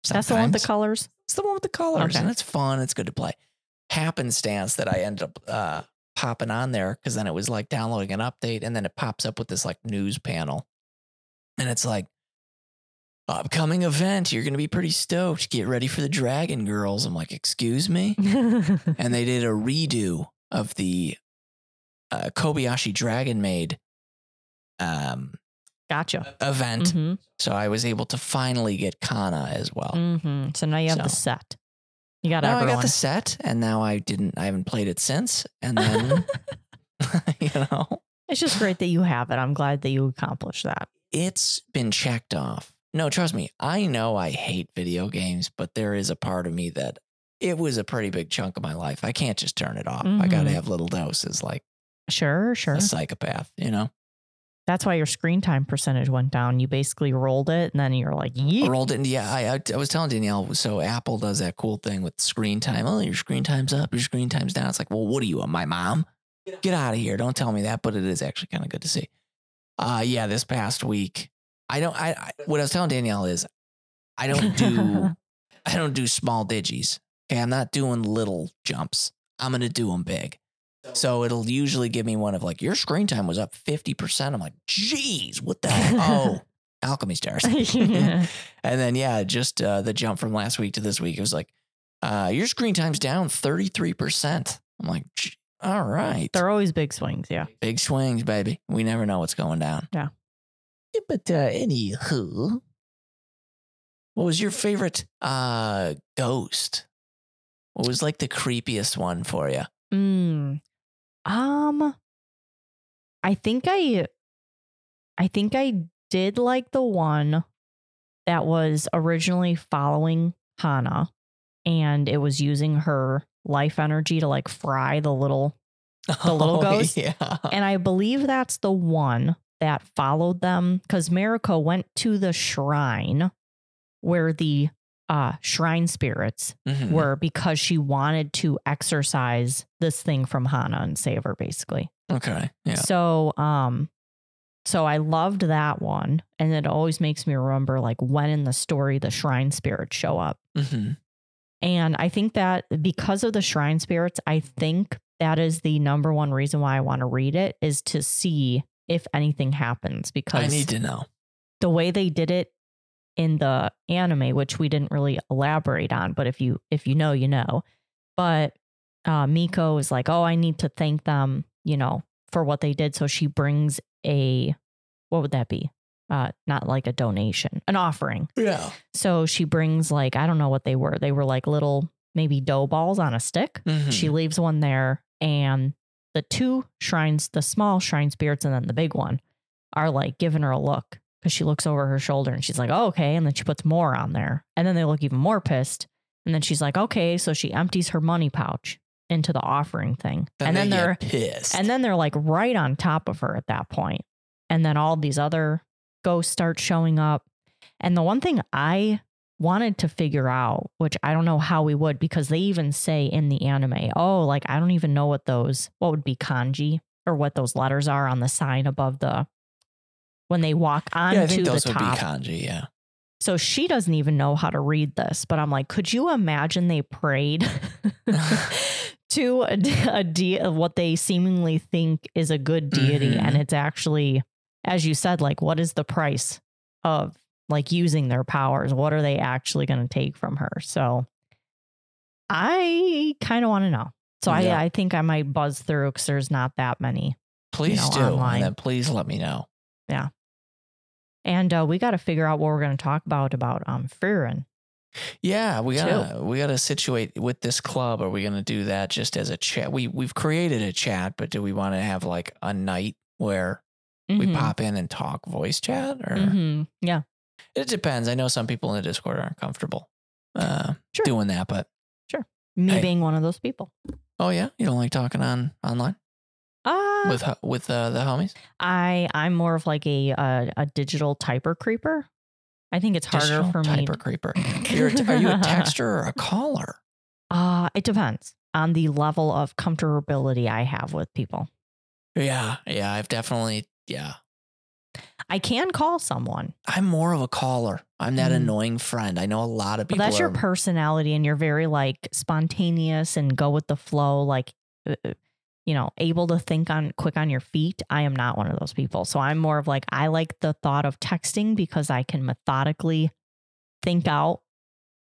That's the one with the colors. It's the one with the colors, Okay. and it's fun. It's good to play. Happenstance that I ended up uh, popping on there because then it was like downloading an update, and then it pops up with this like news panel, and it's like upcoming event. You're gonna be pretty stoked. Get ready for the Dragon Girls. I'm like, excuse me, and they did a redo of the uh, Kobayashi Dragon Maid um, gacha. event. hmm So I was able to finally get Kanna as well. hmm So now you have the set. You got now I got the set, and now I didn't. I haven't played it since. And then, you know, it's just great that you have it. I'm glad that you accomplished that. it's been checked off. No, trust me. I know I hate video games, but there is a part of me that it was a pretty big chunk of my life. I can't just turn it off. I got to mm-hmm. have little doses, like Sure, sure. a psychopath. You know, That's why your screen time percentage went down. You basically rolled it, and then you're like, "Yeet." rolled it. Yeah, I, I I was telling Danielle. So Apple does that cool thing with screen time. Oh, your screen time's up. Your screen time's down. It's like, well, what are you, my mom? Get out of here. Don't tell me that. But it is actually kind of good to see. Uh yeah, this past week, I don't. I, I what I was telling Danielle is, I don't do. I don't do small digis. Okay, I'm not doing little jumps. I'm gonna do them big. So it'll usually give me one of like your screen time was up fifty percent. I'm like, geez, what the hell? Oh, alchemy stars. Yeah. And then yeah, just uh, the jump from last week to this week, it was like, uh, your screen time's down 33%. I'm like, all right. They're always big swings. Yeah. Big swings, baby. We never know what's going down. Yeah. Yeah, But uh, anywho, what was your favorite uh, ghost? What was like the creepiest one for you? Mm. Um, I think I, I think I did like the one that was originally following Hana, and it was using her life energy to like fry the little The little ghost? Yeah. And I believe that's the one that followed them because Mieruko went to the shrine where the uh, shrine spirits Mhm. were because she wanted to exorcise this thing from Hana and save her, basically. Okay. Yeah. So, um, so I loved that one, and it always makes me remember like when in the story the shrine spirits show up. hmm And I think that because of the shrine spirits, I think that is the number one reason why I want to read it is to see if anything happens because I need to know. the way they did it in the anime, which we didn't really elaborate on, but if you if you know, you know. But uh, Miko is like, oh, I need to thank them, you know, for what they did. So she brings a, what would that be? Uh, not like a donation, an offering. Yeah. So she brings like, I don't know what they were. They were like little, maybe dough balls on a stick. Mhm. She leaves one there, and the two shrines, the small shrine spirits, and then the big one, are like giving her a look because she looks over her shoulder and she's like, oh, okay. And then she puts more on there. And then they look even more pissed. And then she's like, okay. So she empties her money pouch into the offering thing. and then they they're pissed. and then they're like right on top of her at that point. And then all these other ghosts start showing up. And the one thing I wanted to figure out, which I don't know how we would, because they even say in the anime, oh, like I don't even know what those, what would be kanji or what those letters are on the sign above the, when they walk onto yeah, I think the those would top. be kanji. Yeah. So she doesn't even know how to read this, but I'm like, could you imagine they prayed to a, a de- of what they seemingly think is a good deity, Mhm. and it's actually, as you said, like, what is the price of like using their powers? What are they actually going to take from her? So I kind of want to know. So Yeah. I, I think I might buzz through because there's not that many. Please know, do. online. And then please let me know. And uh, we got to figure out what we're going to talk about about um Frieren. Yeah, we gotta we gotta situate with this club. Are we gonna do that just as a chat? We we've created a chat, but do we want to have like a night where we Mhm. pop in and talk voice chat? Or Mhm. Yeah. it depends. I know some people in the Discord aren't comfortable uh, Sure. doing that, but sure, Me Hey. being one of those people. oh yeah, you don't like talking on online with with uh, the homies. I I'm more of like a a, a digital typer creeper. I think it's harder Digital for me. typer creeper. You're a t- are you a texter or a caller? Uh, it depends on the level of comfortability I have with people. Yeah, yeah. I've definitely yeah. I can call someone. I'm more of a caller. I'm that Mm. annoying friend. I know a lot of people. that's your are- personality and you're very like spontaneous and go with the flow like uh, uh, you know, able to think on quick on your feet. I am not one of those people. So I'm more of like I like the thought of texting because I can methodically think out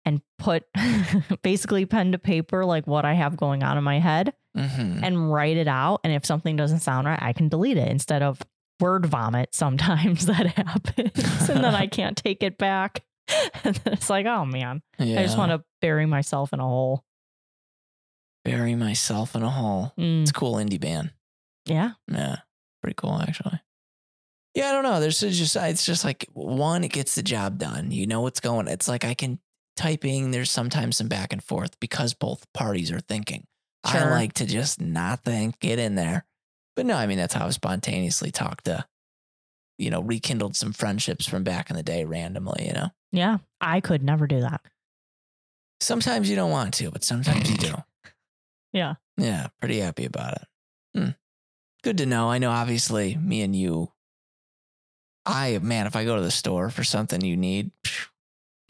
and put basically pen to paper like what I have going on in my head Mhm. and write it out. And if something doesn't sound right, I can delete it instead of word vomit. Sometimes that happens and then I can't take it back. And then it's like, oh man, Yeah. I just want to bury myself in a hole. Bury myself in a hole. Mm, It's a cool indie band. yeah. Yeah, pretty cool actually. Yeah, I don't know. There's just it's just like one, it gets the job done. You know what's going. It's like I can typing. There's sometimes some back and forth because both parties are thinking. I like to just not think, get in there. But no, I mean that's how I spontaneously talk to, you know, rekindled some friendships from back in the day randomly. You know, Yeah. I could never do that. sometimes you don't want to, but sometimes you do. Yeah. Yeah, pretty happy about it. Hmm. Good to know. I know, obviously, me and you. I man, if I go to the store for something you need,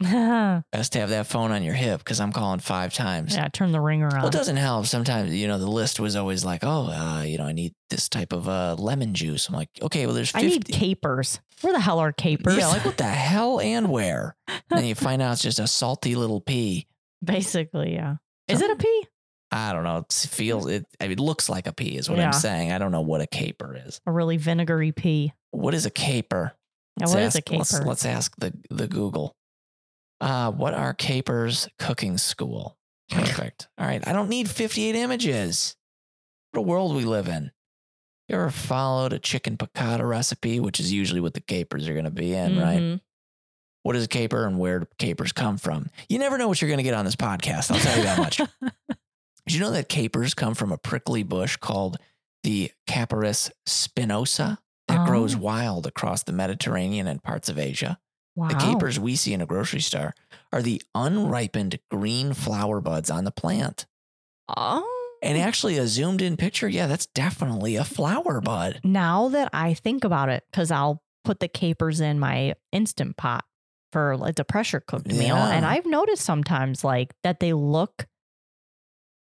best to have that phone on your hip because I'm calling five times. Yeah, turn the ringer Well, on. it doesn't help. Sometimes you know the list was always like, oh, uh, you know, I need this type of uh, lemon juice. I'm like, okay, well, there's I need capers. Where the hell are capers? Yeah, like what the hell and where? And then you find out it's just a salty little pea. Basically, yeah. Is it a pea? I don't know. It feels it. I mean, it looks like a pea is what Yeah. I'm saying. I don't know what a caper is. A really vinegary pea. What is a caper? Yeah, what is a ask, Let's, caper? let's ask the the Google. Uh, what are capers cooking school? Perfect. All right. I don't need 58 images. What a world we live in. You ever followed a chicken piccata recipe, which is usually what the capers are going to be in, right? Mhm. What is a caper and where do capers come from? You never know what you're going to get on this podcast. I'll tell you that much. Did you know that capers come from a prickly bush called the Capparis spinosa that grows Oh. wild across the Mediterranean and parts of Asia? Wow. The capers we see in a grocery store are the unripened green flower buds on the plant. Oh. And actually, a zoomed in picture, yeah, that's definitely a flower bud. now that I think about it, because I'll put the capers in my instant pot for like the pressure cooked meal. And I've noticed sometimes like that they look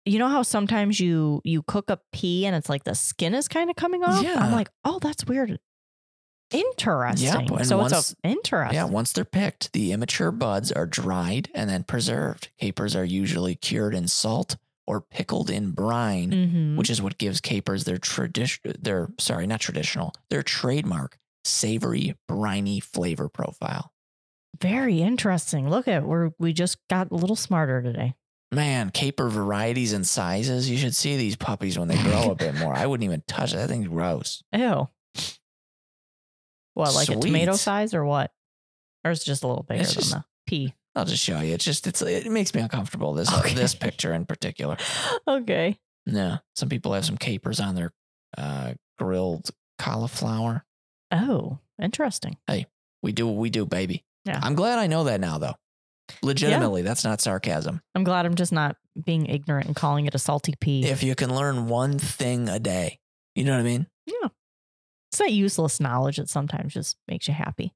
you know how sometimes you you cook a pea and it's like the skin is kind of coming off? Yeah. I'm like, oh, that's weird. Interesting. and so once- it's a interesting. Yeah, once they're picked, the immature buds are dried and then preserved. Capers are usually cured in salt or pickled in brine, Mhm. which is what gives capers their tradition their sorry, not traditional, their trademark savory, briny flavor profile. Very interesting. Look at we're we just got a little smarter today. Man, caper varieties and sizes. You should see these puppies when they grow a bit more. I wouldn't even touch it. That thing's gross. Ew. What, like a tomato size or what? Or is it just a little bigger It's just- than the pea? I'll just show you. It's just it's it makes me uncomfortable. This Okay. this picture in particular. okay. Yeah, some people have some capers on their uh, grilled cauliflower. Oh, interesting. Hey, we do what we do, baby. Yeah. I'm glad I know that now, though. Legitimately, that's not sarcasm. I'm glad I'm just not being ignorant and calling it a salty pea. If you can learn one thing a day, you know what I mean? Yeah. It's that useless knowledge that sometimes just makes you happy.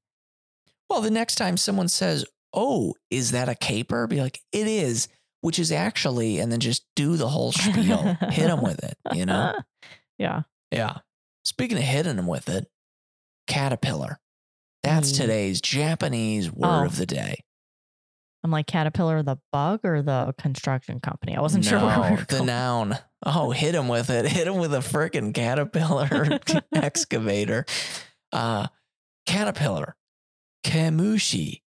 Well, the next time someone says, "Oh, is that a caper?" Be like, "It is," which is actually, and then just do the whole spiel. Hit them with it. You know? yeah. Yeah. Speaking of hitting them with it, caterpillar. That's Mm. today's Japanese word Oh. of the day. I'm like Caterpillar the bug or the construction company. I wasn't sure where we No, the going. noun. Oh, hit him with it. Hit him with a freaking caterpillar excavator. Uh, caterpillar. Kemushi.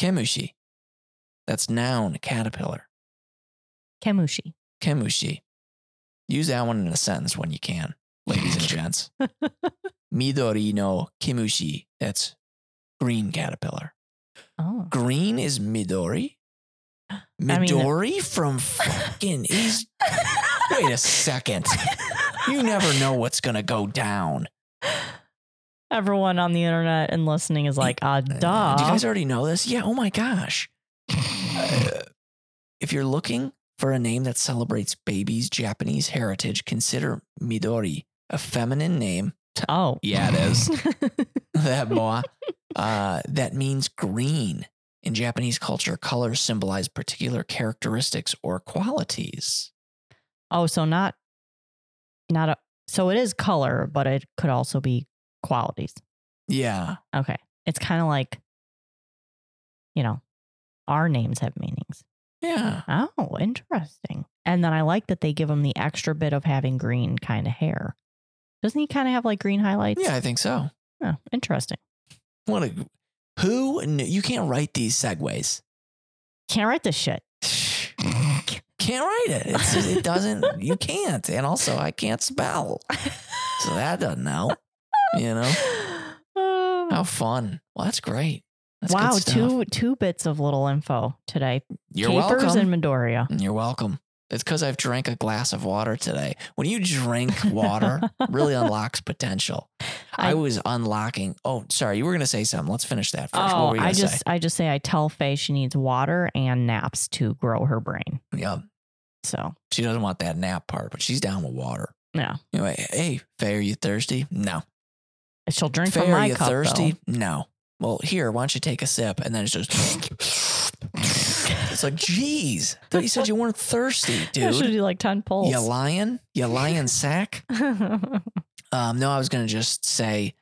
Kemushi. That's noun, caterpillar. Kemushi. Kemushi. Use that one in a sentence when you can, ladies and gents. Midori no kemushi. That's green caterpillar. Oh. Green is Midori. I mean- Midori from fucking is. Wait a second. You never know what's gonna go down. Everyone on the internet and listening is like, ah, duh. Uh, Do you guys already know this? Yeah. Oh my gosh. Uh, if you're looking for a name that celebrates babies' Japanese heritage, consider Midori a feminine name. oh. Yeah, it is. that boy. Uh, that means green. In Japanese culture, colors symbolize particular characteristics or qualities. oh, so not, not a, so it is color, but it could also be qualities. Yeah. Okay. It's kind of like, you know, our names have meanings. Yeah. Oh, interesting. And then I like that they give him the extra bit of having green kind of hair. Doesn't he kind of have like green highlights? Yeah, I think so. Oh, interesting. What a who kn- you can't write these segues. Can't write this shit. Can't write it. It's it doesn't. You can't. And also, I can't spell, so that doesn't help. You know how fun. Well, that's great. That's wow, two two bits of little info today. You're Capers welcome. and Midoriya. You're welcome. It's because I've drank a glass of water today. When you drink water, really unlocks potential. I, I- was unlocking. Oh, sorry, you were going to say something. Let's finish that first. what Oh, were you I just say? I just say I tell Faye she needs water and naps to grow her brain. Yeah, So she doesn't want that nap part, but she's down with water. yeah, Anyway, hey, Faye, are you thirsty? No. she'll drink Faye, from are my you cup. thirsty? No. Well, here, why don't you take a sip? And then it's just. it's like, geez. I thought you said you weren't thirsty, Though. Should dude. do like ten pulls. You lying? You lying sack? Um, no, I was going to just say,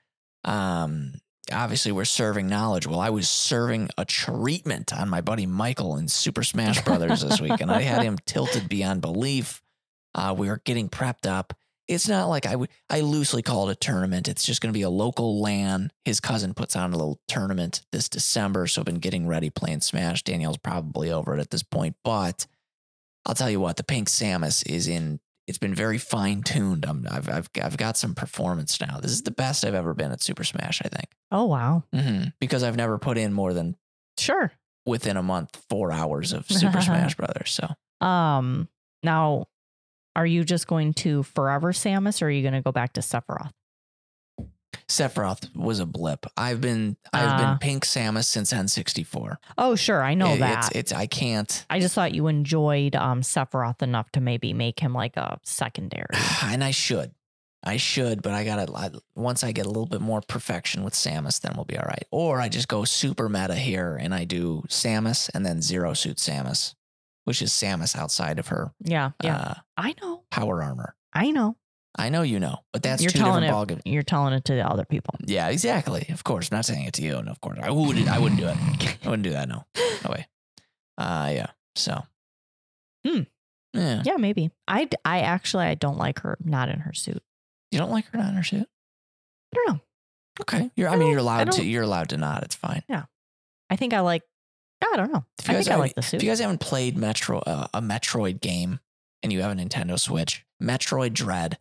um, obviously we're serving knowledge. Well, I was serving a treatment on my buddy Michael in Super Smash Brothers this week, and I had him tilted beyond belief. Uh, we were getting prepped up. It's not like I would. I loosely call it a tournament. It's just going to be a local LAN. His cousin puts on a little tournament this December, so I've been getting ready playing Smash. Daniel's probably over it at this point, but I'll tell you what, the Pink Samus is in. It's been very fine tuned. I'm, I've, I've, I've got some performance now. This is the best I've ever been at Super Smash. I think oh wow. mm-hmm. because I've never put in more than Sure. within a month four hours of Super Smash Brothers. So Um now are you just going to forever Samus or are you going to go back to Sephiroth? Sephiroth was a blip. I've been I've Ah. been Pink Samus since N64. Oh, sure. I know It- that. It's, it's I can't. I just thought you enjoyed um Sephiroth enough to maybe make him like a secondary. and I should. I should, but I gotta. Once I get a little bit more perfection with Samus, then we'll be all right. Or I just go super meta here and I do Samus and then Zero Suit Samus, which is Samus outside of her Yeah. Yeah. uh, I know. power armor. I know. I know you know, but that's You're two telling different it you're telling it to the other people. Yeah, exactly. Of course, I'm not saying it to you, and of course, I wouldn't. I wouldn't do it. I wouldn't do that. No, no way. Uh, yeah. So, Hmm. Yeah. Yeah, maybe. I actually I don't like her not in her suit. You don't like her not in her suit? I don't know. Okay. You're. I, I mean, you're I allowed to. You're allowed to not. It's fine. Yeah. I think I like. I don't know. If I you guys think I like the If you guys haven't played Metro, uh, a Metroid game, and you have a Nintendo Switch, Metroid Dread,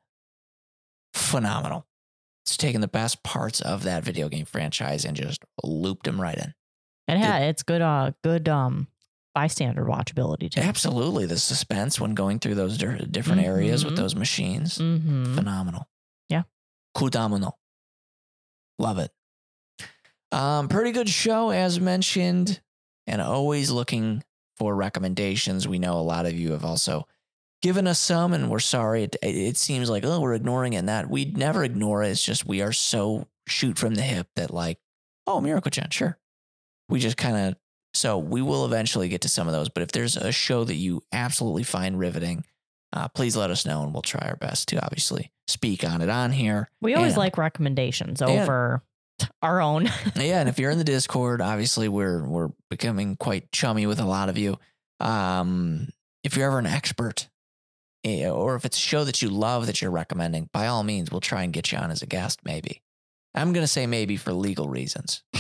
phenomenal. It's taken the best parts of that video game franchise and just looped them right in. It had it's good. Uh, good. Um, bystander watchability too. Absolutely, the suspense when going through those different areas with Mhm. those machines, Mm-hmm. phenomenal. Yeah. Kudamuno. Love it. Um, pretty good show as mentioned, and always looking for recommendations. We know a lot of you have also given us some, and we're sorry. It, it seems like oh we're ignoring it, and that we'd never ignore it. It's just we are so shoot from the hip that like oh Mieruko-chan, sure. We just kind of so we will eventually get to some of those. But if there's a show that you absolutely find riveting, uh, please let us know, and we'll try our best to obviously speak on it on here. We always And- like recommendations And- our own. yeah, and if you're in the Discord, obviously we're we're becoming quite chummy with a lot of you. Um, if you're ever an expert, eh, or if it's a show that you love that you're recommending, by all means, we'll try and get you on as a guest. Maybe I'm gonna say maybe for legal reasons.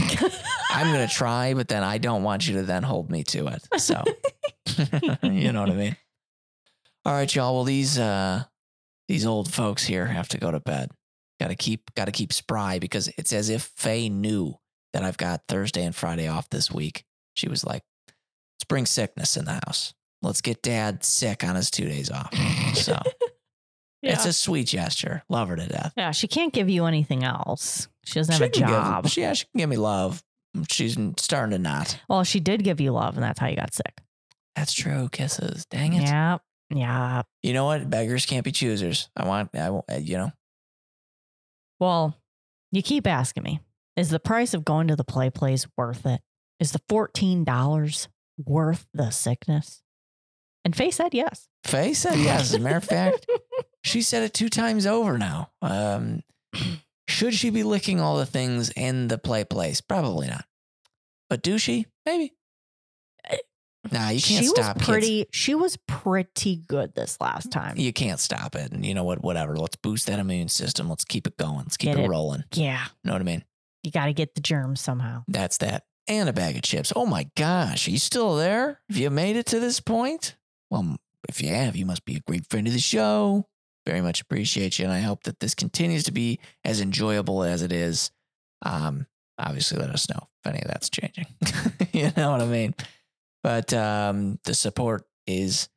I'm gonna try, but then I don't want you to then hold me to it. So you know what I mean. All right, y'all. Well, these uh these old folks here have to go to bed. Got to keep got to keep spry because it's as if Faye knew that I've got Thursday and Friday off this week. She was like, "Let's bring sickness in the house. Let's get Dad sick on his two days off." So yeah. it's a sweet gesture. Love her to death. yeah, she can't give you anything else. She doesn't have She a can give- job. she, yeah, she can give me love. She's starting to not. well, she did give you love, and that's how you got sick. That's true. Kisses. Dang it. Yeah, yeah. You know what? Beggars can't be choosers. I want. I. You know. Well, you keep asking me, is the price of going to the play place worth it? Is the $14 worth the sickness? And Faye said yes. Faye said yes. As a matter of fact, she said it two times over now. Um, should she be licking all the things in the play place? Probably not. But do she? Maybe. Nah, you can't she stop. was kids. pretty she was pretty good this last time. You can't stop it. And you know what? Whatever. Let's boost that immune system. Let's keep it going. Let's keep it, it. rolling. yeah. Know what I mean? You got to get the germs somehow. That's that. And a bag of chips. Oh my gosh. Are you still there? Have you made it to this point? Well, if you have, you must be a great friend of the show. Very much appreciate you. And I hope that this continues to be as enjoyable as it is. Um, obviously, let us know if any of that's changing. you know what I mean? But um, the support is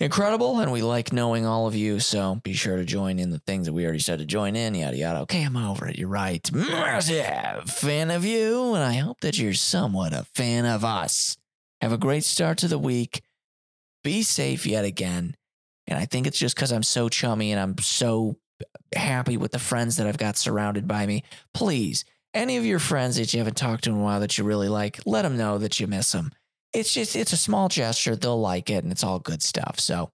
incredible and we like knowing all of you. So be sure to join in the things that we already said to join in, yada, yada. Okay, I'm over it. You're right. Massive fan of you. And I hope that you're somewhat a fan of us. Have a great start to the week. Be safe yet again. And I think it's just because I'm so chummy and I'm so happy with the friends that I've got surrounded by me. Please, any of your friends that you haven't talked to in a while that you really like, let them know that you miss them. It's just, it's a small gesture. They'll like it and it's all good stuff. So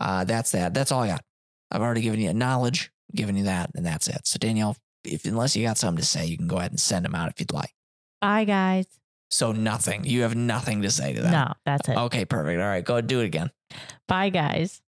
uh, that's that. That's all I got. I've already given you knowledge, given you that, and that's it. So, Danielle, if unless you got something to say, you can go ahead and send them out if you'd like. Bye guys. So, nothing. You have nothing to say to that. No, that's it. Okay, perfect. All right, go do it again. Bye guys.